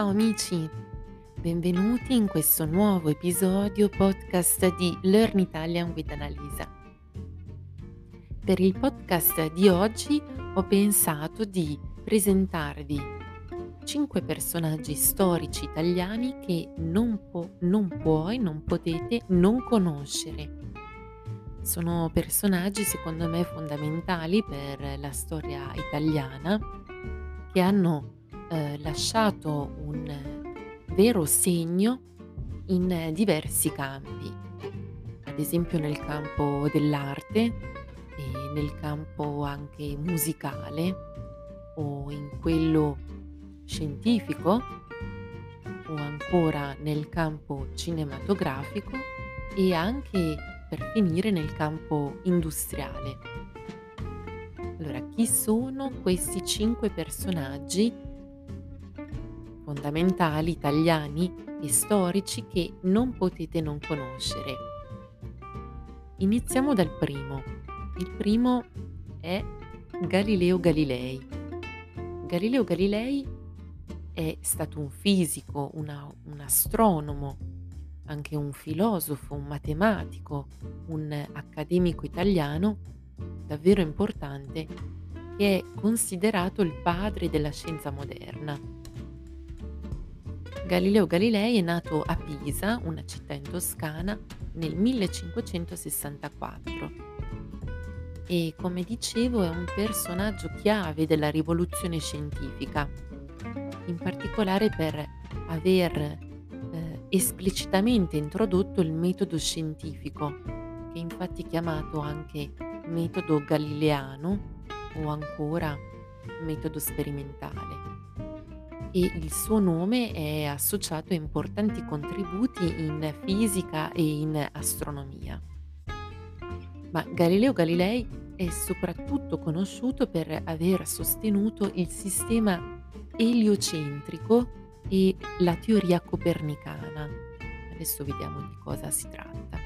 Ciao amici, benvenuti in questo nuovo episodio podcast di Learn Italian with Annalisa. Per il podcast di oggi ho pensato di presentarvi 5 personaggi storici italiani che non, po- non puoi, non potete non conoscere. Sono personaggi secondo me fondamentali per la storia italiana che hanno eh, lasciato un vero segno in diversi campi, ad esempio nel campo dell'arte e nel campo anche musicale o in quello scientifico o ancora nel campo cinematografico e anche per finire nel campo industriale. Allora, chi sono questi cinque personaggi fondamentali italiani e storici che non potete non conoscere. Iniziamo dal primo. Il primo è Galileo Galilei. Galileo Galilei è stato un fisico, una, un astronomo, anche un filosofo, un matematico, un accademico italiano davvero importante che è considerato il padre della scienza moderna Galileo Galilei è nato a Pisa, una città in Toscana, nel 1564 e come dicevo è un personaggio chiave della rivoluzione scientifica, in particolare per aver eh, esplicitamente introdotto il metodo scientifico, che infatti è chiamato anche metodo galileano o ancora metodo sperimentale e il suo nome è associato a importanti contributi in fisica e in astronomia. Ma Galileo Galilei è soprattutto conosciuto per aver sostenuto il sistema eliocentrico e la teoria copernicana. Adesso vediamo di cosa si tratta.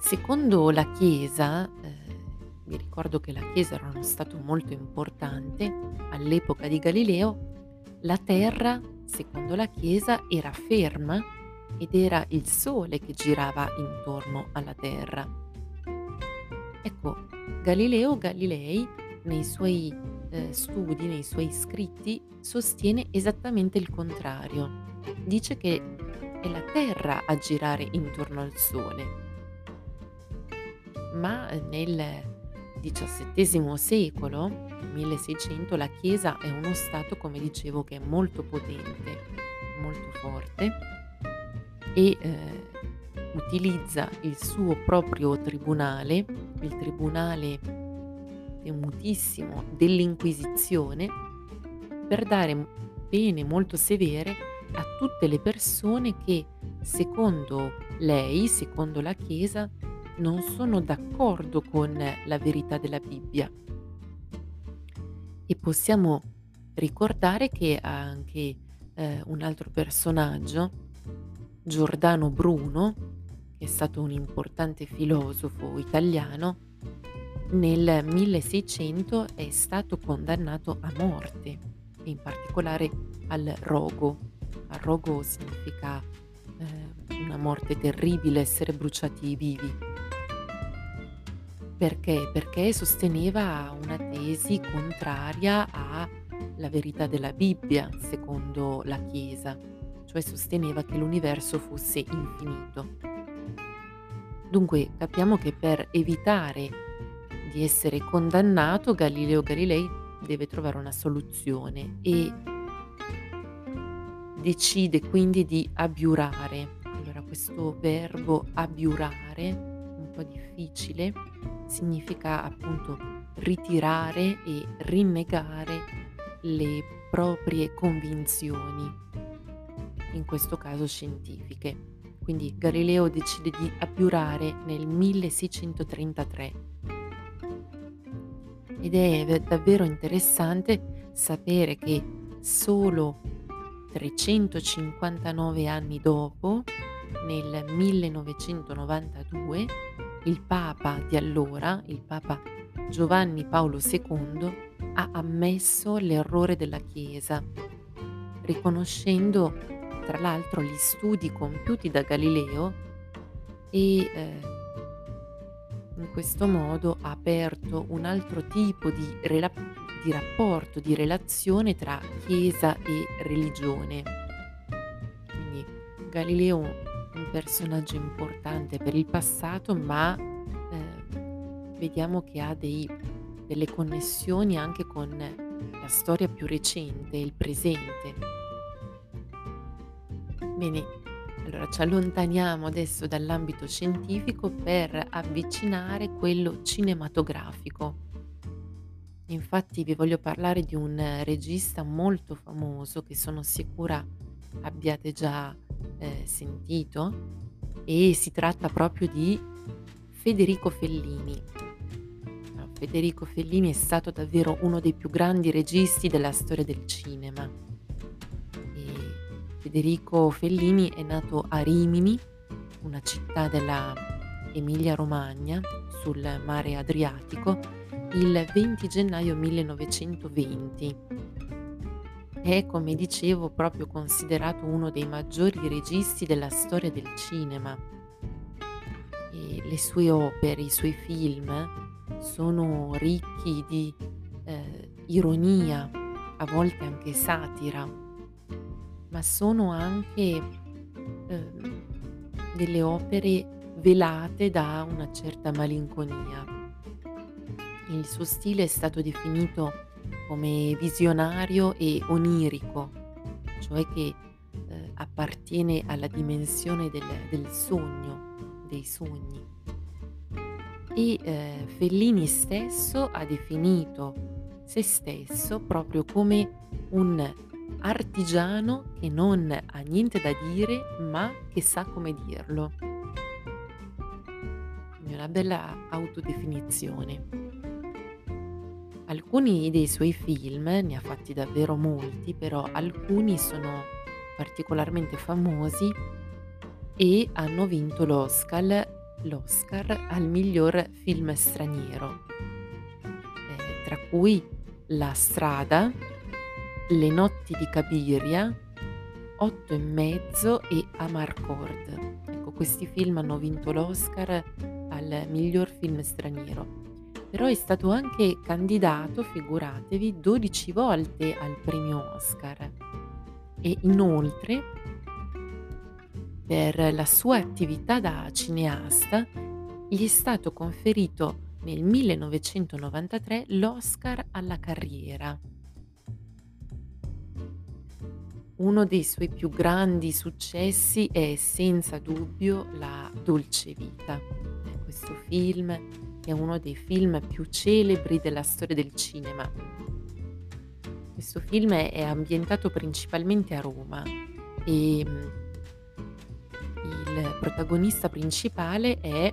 Secondo la Chiesa, eh, vi ricordo che la Chiesa era uno stato molto importante all'epoca di Galileo, la Terra, secondo la Chiesa, era ferma ed era il Sole che girava intorno alla Terra. Ecco, Galileo Galilei nei suoi eh, studi, nei suoi scritti, sostiene esattamente il contrario. Dice che è la Terra a girare intorno al Sole. Ma nel XVII secolo, 1600, la Chiesa è uno Stato, come dicevo, che è molto potente, molto forte e eh, utilizza il suo proprio tribunale, il tribunale temutissimo dell'Inquisizione, per dare pene molto severe a tutte le persone che, secondo lei, secondo la Chiesa, non sono d'accordo con la verità della Bibbia. E possiamo ricordare che anche eh, un altro personaggio, Giordano Bruno, che è stato un importante filosofo italiano, nel 1600 è stato condannato a morte, in particolare al rogo. Al rogo significa eh, una morte terribile, essere bruciati vivi. Perché? Perché sosteneva una tesi contraria alla verità della Bibbia, secondo la Chiesa, cioè sosteneva che l'universo fosse infinito. Dunque capiamo che per evitare di essere condannato Galileo Galilei deve trovare una soluzione e decide quindi di abiurare. Allora questo verbo abiurare po' difficile, significa appunto ritirare e rinnegare le proprie convinzioni, in questo caso scientifiche. Quindi Galileo decide di abiurare nel 1633 ed è davvero interessante sapere che solo 359 anni dopo, nel 1992, il Papa di allora, il Papa Giovanni Paolo II, ha ammesso l'errore della Chiesa, riconoscendo tra l'altro gli studi compiuti da Galileo e eh, in questo modo ha aperto un altro tipo di, rela- di rapporto, di relazione tra Chiesa e religione. Quindi Galileo un personaggio importante per il passato, ma eh, vediamo che ha dei, delle connessioni anche con la storia più recente, il presente. Bene, allora ci allontaniamo adesso dall'ambito scientifico per avvicinare quello cinematografico. Infatti vi voglio parlare di un regista molto famoso che sono sicura abbiate già eh, sentito e si tratta proprio di Federico Fellini. Federico Fellini è stato davvero uno dei più grandi registi della storia del cinema. E Federico Fellini è nato a Rimini, una città della Emilia-Romagna, sul mare Adriatico, il 20 gennaio 1920. È, come dicevo, proprio considerato uno dei maggiori registi della storia del cinema. E le sue opere, i suoi film sono ricchi di eh, ironia, a volte anche satira, ma sono anche eh, delle opere velate da una certa malinconia. Il suo stile è stato definito come visionario e onirico, cioè che eh, appartiene alla dimensione del, del sogno, dei sogni e eh, Fellini stesso ha definito se stesso proprio come un artigiano che non ha niente da dire ma che sa come dirlo. Quindi una bella autodefinizione. Alcuni dei suoi film, ne ha fatti davvero molti, però alcuni sono particolarmente famosi e hanno vinto l'Oscar l'Oscar al miglior film straniero, eh, tra cui La strada, Le notti di Cabiria, Otto e mezzo e Amarcord. Ecco, questi film hanno vinto l'Oscar al miglior film straniero. Però è stato anche candidato, figuratevi, 12 volte al premio Oscar. E inoltre per la sua attività da cineasta gli è stato conferito nel 1993 l'Oscar alla carriera. Uno dei suoi più grandi successi è senza dubbio La Dolce Vita. Questo film è uno dei film più celebri della storia del cinema. Questo film è ambientato principalmente a Roma e il protagonista principale è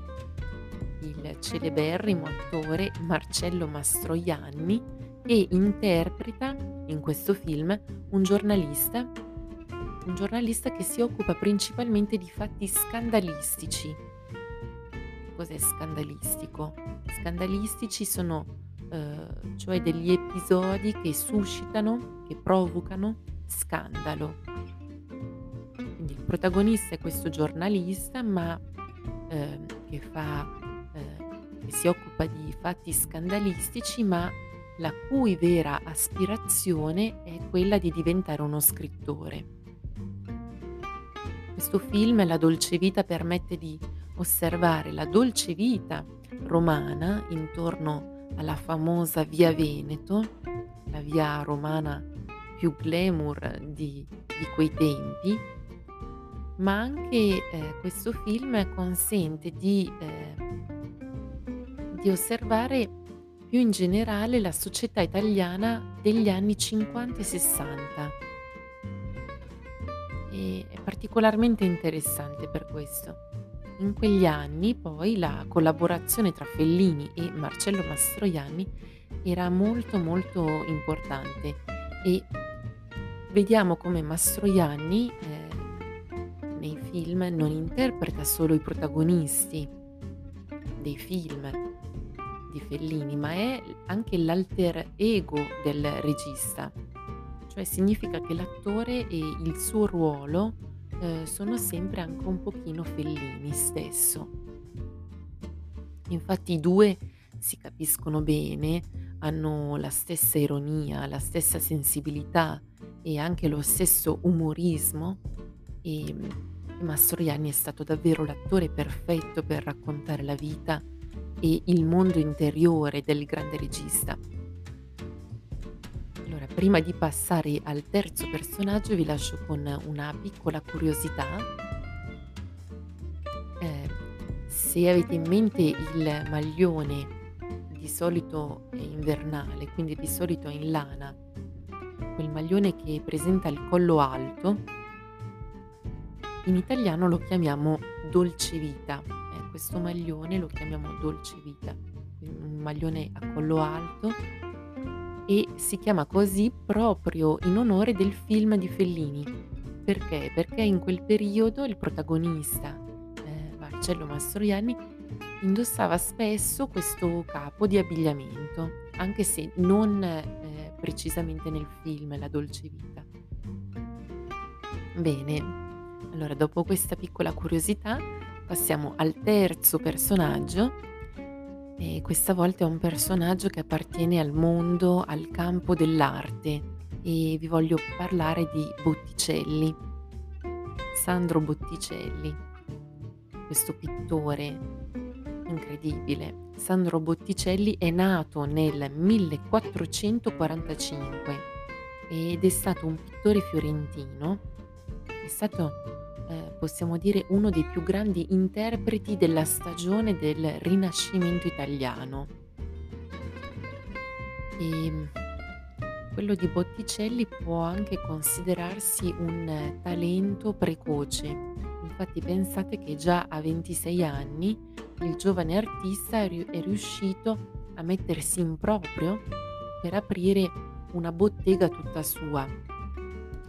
il celeberrimo attore Marcello Mastroianni e interpreta in questo film un giornalista, un giornalista che si occupa principalmente di fatti scandalistici. Cos'è scandalistico? Scandalistici sono eh, cioè degli episodi che suscitano, che provocano scandalo quindi il protagonista è questo giornalista, ma eh, che, fa, eh, che si occupa di fatti scandalistici, ma la cui vera aspirazione è quella di diventare uno scrittore. Questo film, La dolce vita, permette di osservare la dolce vita romana intorno alla famosa via Veneto, la via romana più glamour di, di quei tempi, ma anche eh, questo film consente di, eh, di osservare più in generale la società italiana degli anni 50 e 60. E è particolarmente interessante per questo. In quegli anni poi la collaborazione tra Fellini e Marcello Mastroianni era molto molto importante e vediamo come Mastroianni eh, nei film non interpreta solo i protagonisti dei film, di Fellini, ma è anche l'alter ego del regista. Cioè significa che l'attore e il suo ruolo, ehm, sono sempre anche un pochino Fellini stesso. Infatti i 2 si capiscono bene, hanno la stessa ironia, la stessa sensibilità e anche lo stesso umorismo, e Mastroianni è stato davvero l'attore perfetto per raccontare la vita e il mondo interiore del grande regista. Allora, prima di passare al terzo personaggio vi lascio con una piccola curiosità. Ehm, se avete in mente il maglione di solito è invernale, quindi di solito è in lana, quel maglione che presenta il collo alto, in italiano lo chiamiamo dolce vita. Eh, questo maglione lo chiamiamo dolce vita, un maglione a collo alto e si chiama così proprio in onore del film di Fellini. Perché? Perché in quel periodo il protagonista, eh, Marcello Mastroianni, indossava spesso questo capo di abbigliamento, anche se non eh, precisamente nel film La dolce vita. Bene, allora dopo questa piccola curiosità passiamo al terzo personaggio e questa volta è un personaggio che appartiene al mondo, al campo dell'arte e vi voglio parlare di Botticelli. Sandro Botticelli, questo pittore incredibile. Sandro Botticelli è nato nel 1445 ed è stato un pittore fiorentino, è stato possiamo dire uno dei più grandi interpreti della stagione del Rinascimento italiano. E ehm, quello di Botticelli può anche considerarsi un talento precoce. Infatti pensate che già a 26 anni il giovane artista è riuscito a mettersi in proprio per aprire una bottega tutta sua.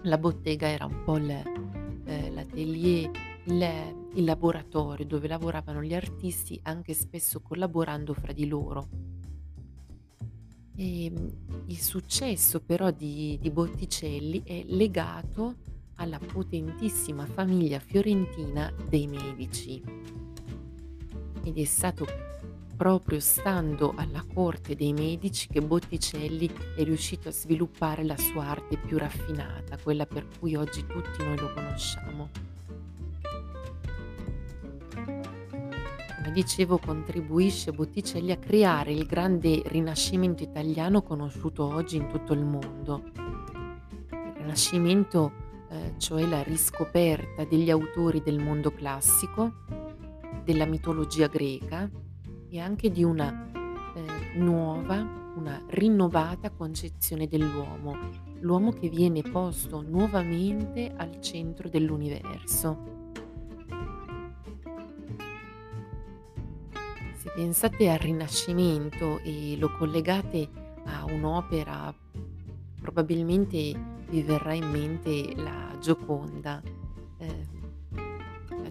La bottega era un po' il, eh, l'atelier, il, il laboratorio dove lavoravano gli artisti anche spesso collaborando fra di loro. E ehm, il successo però di, di Botticelli è legato alla potentissima famiglia fiorentina dei Medici ed è stato proprio stando alla corte dei Medici che Botticelli è riuscito a sviluppare la sua arte più raffinata, quella per cui oggi tutti noi lo conosciamo. Come dicevo, contribuisce Botticelli a creare il grande rinascimento italiano conosciuto oggi in tutto il mondo. Il rinascimento, eh, cioè la riscoperta degli autori del mondo classico, della mitologia greca, e anche di una eh, nuova, una rinnovata concezione dell'uomo, l'uomo che viene posto nuovamente al centro dell'universo. Se pensate al Rinascimento e lo collegate a un'opera, probabilmente vi verrà in mente la Gioconda. Eh,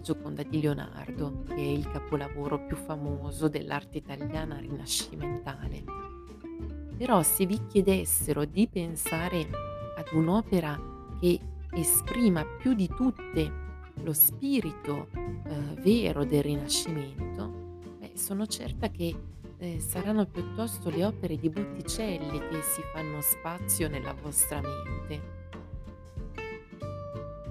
Gioconda di Leonardo, che è il capolavoro più famoso dell'arte italiana rinascimentale. Però se vi chiedessero di pensare ad un'opera che esprima più di tutte lo spirito eh, vero del Rinascimento, beh, sono certa che eh, saranno piuttosto le opere di Botticelli che si fanno spazio nella vostra mente.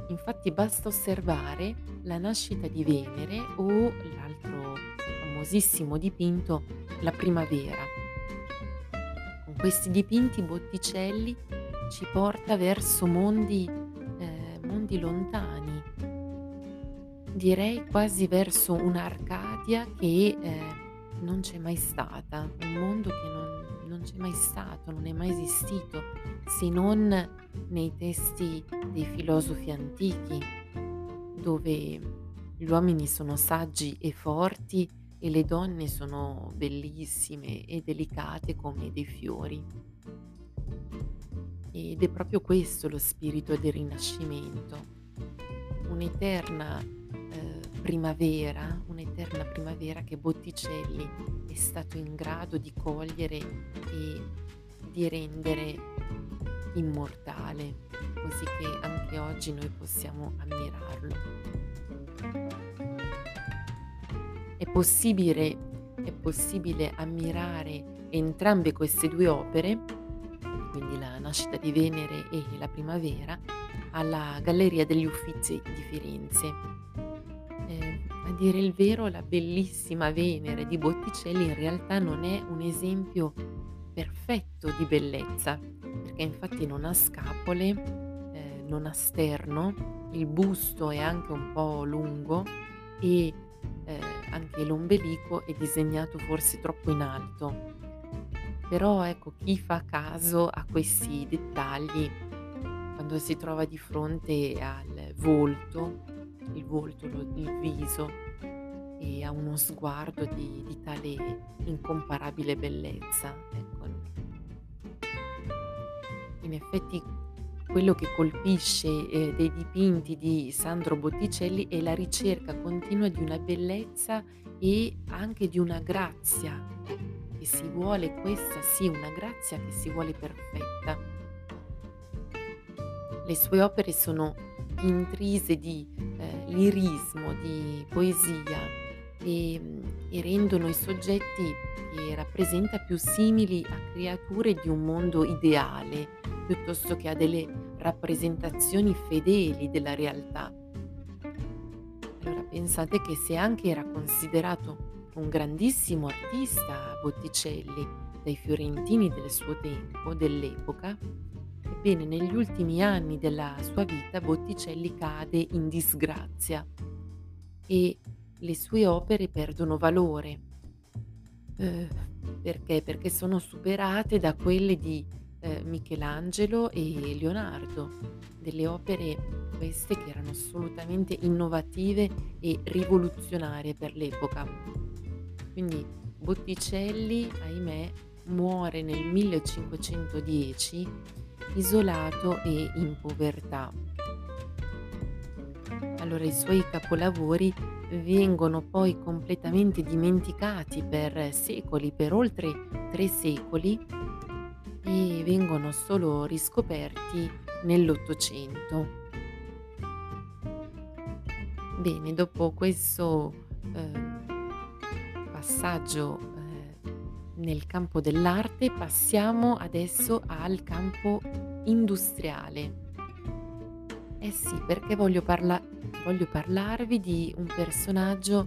Infatti basta osservare la nascita di Venere o l'altro famosissimo dipinto La primavera. Con questi dipinti Botticelli ci porta verso mondi, eh, mondi lontani, direi quasi verso un'Arcadia che eh, non c'è mai stata, un mondo che non, non c'è mai stato, non è mai esistito, se non nei testi dei filosofi antichi, dove gli uomini sono saggi e forti e le donne sono bellissime e delicate come dei fiori. Ed è proprio questo lo spirito del rinascimento, un'eterna eh, primavera, un'eterna primavera che Botticelli è stato in grado di cogliere e di rendere immortale, così che anche oggi noi possiamo ammirarlo. È possibile, è possibile ammirare entrambe queste due opere, quindi la nascita di Venere e la primavera, alla Galleria degli Uffizi di Firenze. Eh, a dire il vero, la bellissima Venere di Botticelli in realtà non è un esempio perfetto di bellezza, perché infatti non ha scapole, eh, non ha sterno, il busto è anche un po' lungo e eh, anche l'ombelico è disegnato forse troppo in alto. Però ecco, chi fa caso a questi dettagli quando si trova di fronte al volto, il volto, il viso e a uno sguardo di, di tale incomparabile bellezza. Ecco. In effetti quello che colpisce eh, dei dipinti di Sandro Botticelli è la ricerca continua di una bellezza e anche di una grazia che si vuole, questa sì, una grazia che si vuole perfetta. Le sue opere sono intrise di eh, lirismo, di poesia e, e rendono i soggetti che rappresenta più simili a creature di un mondo ideale piuttosto che a delle rappresentazioni fedeli della realtà. Allora pensate che se anche era considerato un grandissimo artista Botticelli dai fiorentini del suo tempo, dell'epoca, ebbene negli ultimi anni della sua vita Botticelli cade in disgrazia e le sue opere perdono valore. Eh, perché? Perché sono superate da quelle di eh, Michelangelo e Leonardo, delle opere queste che erano assolutamente innovative e rivoluzionarie per l'epoca. Quindi Botticelli, ahimè, muore nel 1510 isolato e in povertà. Allora i suoi capolavori vengono poi completamente dimenticati per secoli, per oltre tre secoli, e vengono solo riscoperti nell'Ottocento. Bene, dopo questo eh, passaggio eh, nel campo dell'arte passiamo adesso al campo industriale. Eh sì, perché voglio, parla- voglio parlarvi di un personaggio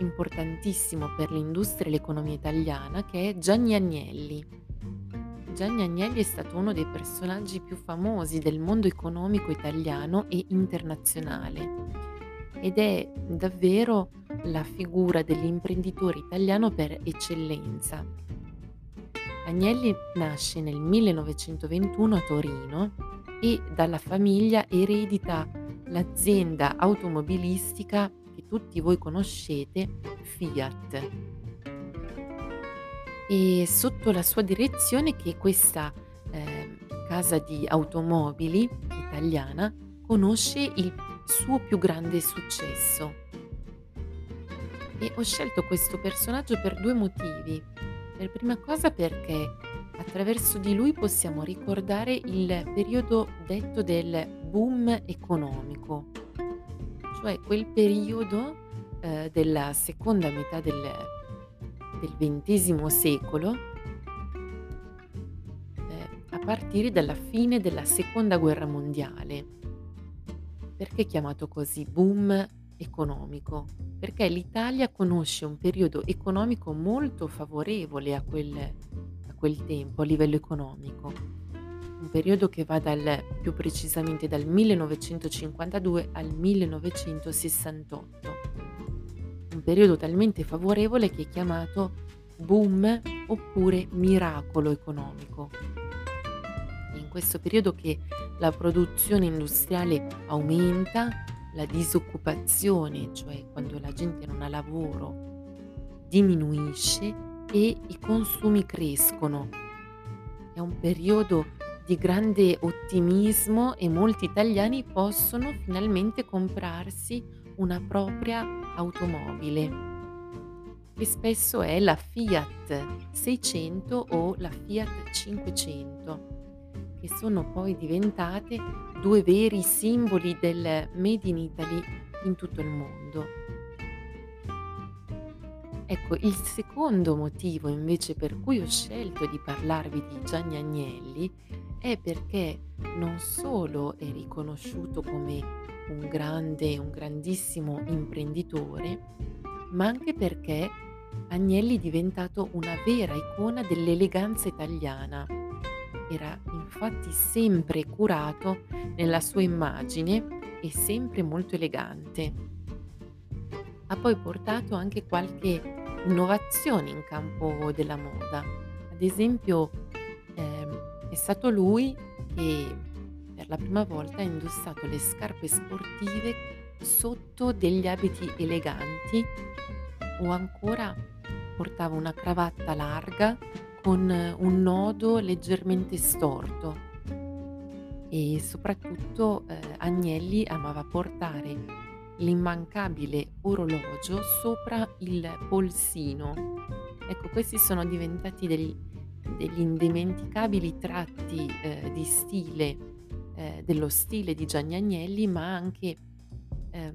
importantissimo per l'industria e l'economia italiana che è Gianni Agnelli. Gianni Agnelli è stato uno dei personaggi più famosi del mondo economico italiano e internazionale ed è davvero la figura dell'imprenditore italiano per eccellenza. Agnelli nasce nel 1921 a Torino e dalla famiglia eredita l'azienda automobilistica che tutti voi conoscete, Fiat e sotto la sua direzione che questa eh, casa di automobili italiana conosce il suo più grande successo. E ho scelto questo personaggio per due motivi. Per prima cosa perché attraverso di lui possiamo ricordare il periodo detto del boom economico, cioè quel periodo eh, della seconda metà del del XX secolo, eh, a partire dalla fine della Seconda Guerra Mondiale. Perché chiamato così boom economico? Perché l'Italia conosce un periodo economico molto favorevole a quel, a quel tempo a livello economico. Un periodo che va dal, più precisamente dal 1952 al 1968 un periodo talmente favorevole che è chiamato boom oppure miracolo economico. È in questo periodo che la produzione industriale aumenta, la disoccupazione, cioè quando la gente non ha lavoro, diminuisce e i consumi crescono. È un periodo di grande ottimismo e molti italiani possono finalmente comprarsi una propria automobile, che spesso è la Fiat 600 o la Fiat 500, che sono poi diventate due veri simboli del Made in Italy in tutto il mondo. Ecco, il secondo motivo invece per cui ho scelto di parlarvi di Gianni Agnelli è perché non solo è riconosciuto come un grande, un grandissimo imprenditore, ma anche perché Agnelli è diventato una vera icona dell'eleganza italiana. Era infatti sempre curato nella sua immagine e sempre molto elegante. Ha poi portato anche qualche innovazione in campo della moda. Ad esempio ehm, è stato lui che per la prima volta ha indossato le scarpe sportive sotto degli abiti eleganti o ancora portava una cravatta larga con un nodo leggermente storto e soprattutto eh, Agnelli amava portare l'immancabile orologio sopra il polsino. Ecco, questi sono diventati degli, degli indimenticabili tratti eh, di stile, eh, dello stile di Gianni Agnelli, ma anche ehm,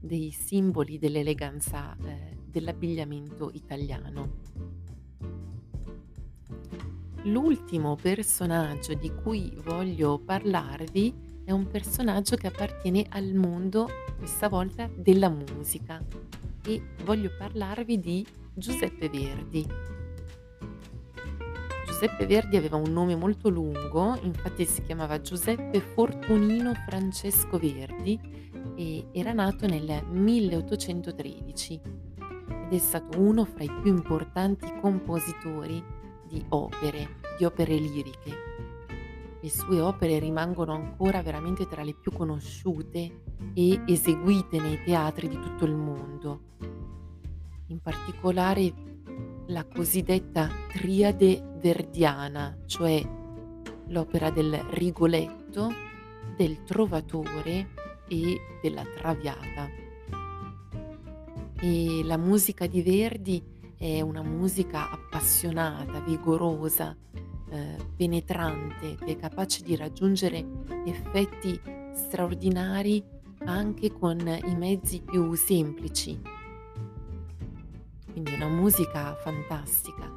dei simboli dell'eleganza eh, dell'abbigliamento italiano. L'ultimo personaggio di cui voglio parlarvi è un personaggio che appartiene al mondo, questa volta, della musica e voglio parlarvi di Giuseppe Verdi. Giuseppe Verdi aveva un nome molto lungo, infatti si chiamava Giuseppe Fortunino Francesco Verdi e era nato nel 1813 ed è stato uno fra i più importanti compositori di opere, di opere liriche. Le sue opere rimangono ancora veramente tra le più conosciute e eseguite nei teatri di tutto il mondo. In particolare la cosiddetta triade verdiana, cioè l'opera del Rigoletto, del Trovatore e della Traviata. E la musica di Verdi è una musica appassionata, vigorosa, eh, penetrante, che è capace di raggiungere effetti straordinari anche con i mezzi più semplici. Quindi una musica fantastica.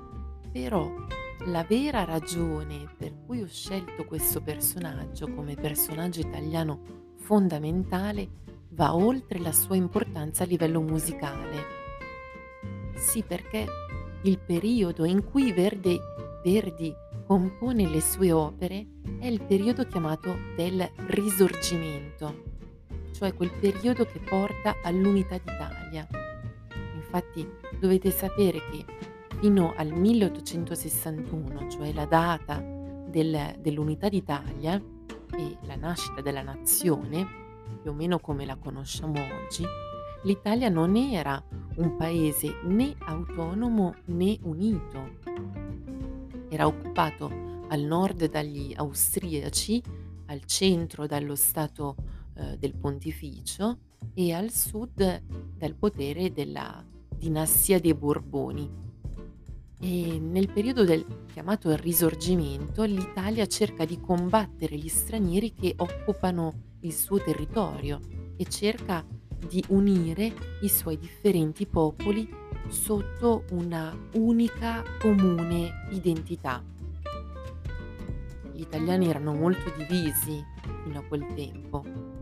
Però la vera ragione per cui ho scelto questo personaggio come personaggio italiano fondamentale va oltre la sua importanza a livello musicale. Sì, perché il periodo in cui Verdi, Verdi compone le sue opere è il periodo chiamato del Risorgimento, cioè quel periodo che porta all'unità d'Italia. Infatti dovete sapere che fino al 1861, cioè la data del, dell'unità d'Italia, e la nascita della nazione, più o meno come la conosciamo oggi, l'Italia non era un paese né autonomo né unito. Era occupato al nord dagli austriaci, al centro dallo Stato eh, del Pontificio e al sud dal potere della dinastia dei Borboni. E nel periodo del chiamato Risorgimento l'Italia cerca di combattere gli stranieri che occupano il suo territorio e cerca di unire i suoi differenti popoli sotto una unica comune identità. Gli italiani erano molto divisi fino a quel tempo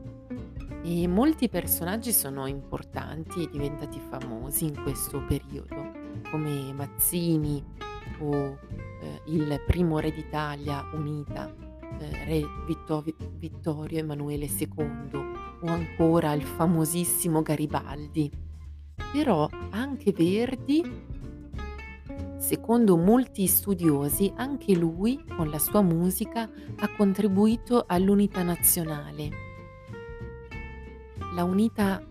e molti personaggi sono importanti e diventati famosi in questo periodo come Mazzini o eh, il primo re d'Italia unita, eh, re Vittor- Vittorio Emanuele II o ancora il famosissimo Garibaldi. Però anche Verdi, secondo molti studiosi, anche lui con la sua musica ha contribuito all'unità nazionale. La unità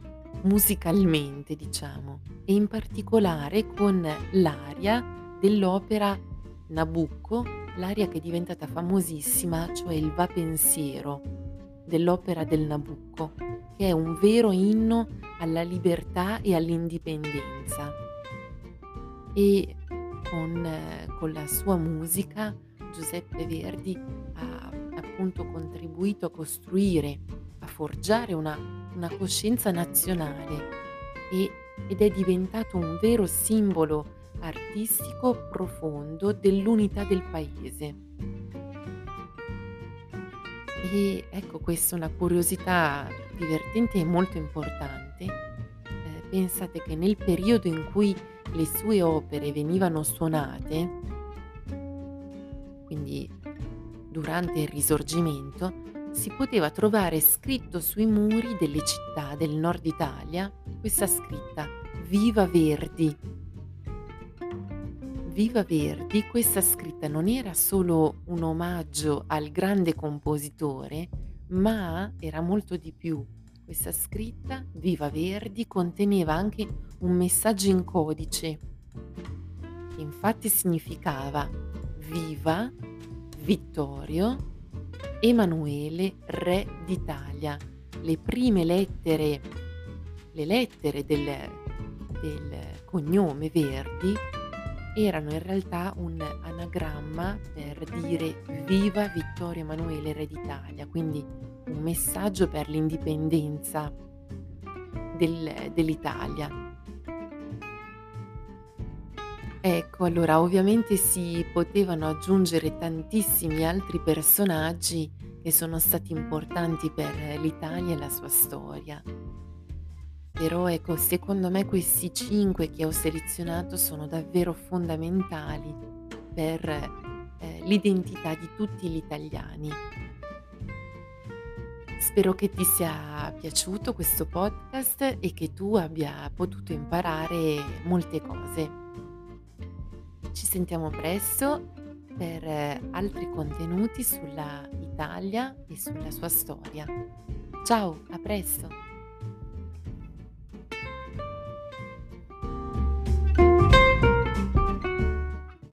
musicalmente, diciamo, e in particolare con l'aria dell'opera Nabucco, l'aria che è diventata famosissima, cioè il Va pensiero dell'opera del Nabucco, che è un vero inno alla libertà e all'indipendenza. E con, con la sua musica Giuseppe Verdi ha appunto contribuito a costruire, forgiare una, una coscienza nazionale e, ed è diventato un vero simbolo artistico profondo dell'unità del paese. E ecco, questa è una curiosità divertente e molto importante. Eh, pensate che nel periodo in cui le sue opere venivano suonate, quindi durante il Risorgimento, si poteva trovare scritto sui muri delle città del nord Italia questa scritta Viva Verdi. Viva Verdi, questa scritta non era solo un omaggio al grande compositore, ma era molto di più. Questa scritta, Viva Verdi, conteneva anche un messaggio in codice. Infatti significava Viva Vittorio Emanuele, re d'Italia. Le prime lettere, le lettere del, del cognome Verdi erano in realtà un anagramma per dire viva Vittorio Emanuele Re d'Italia, quindi un messaggio per l'indipendenza del, dell'Italia. Ecco, allora ovviamente si potevano aggiungere tantissimi altri personaggi che sono stati importanti per l'Italia e la sua storia. Però ecco, secondo me questi cinque che ho selezionato sono davvero fondamentali per eh, l'identità di tutti gli italiani. Spero che ti sia piaciuto questo podcast e che tu abbia potuto imparare molte cose. Ci sentiamo presto per altri contenuti sulla Italia e sulla sua storia. Ciao, a presto!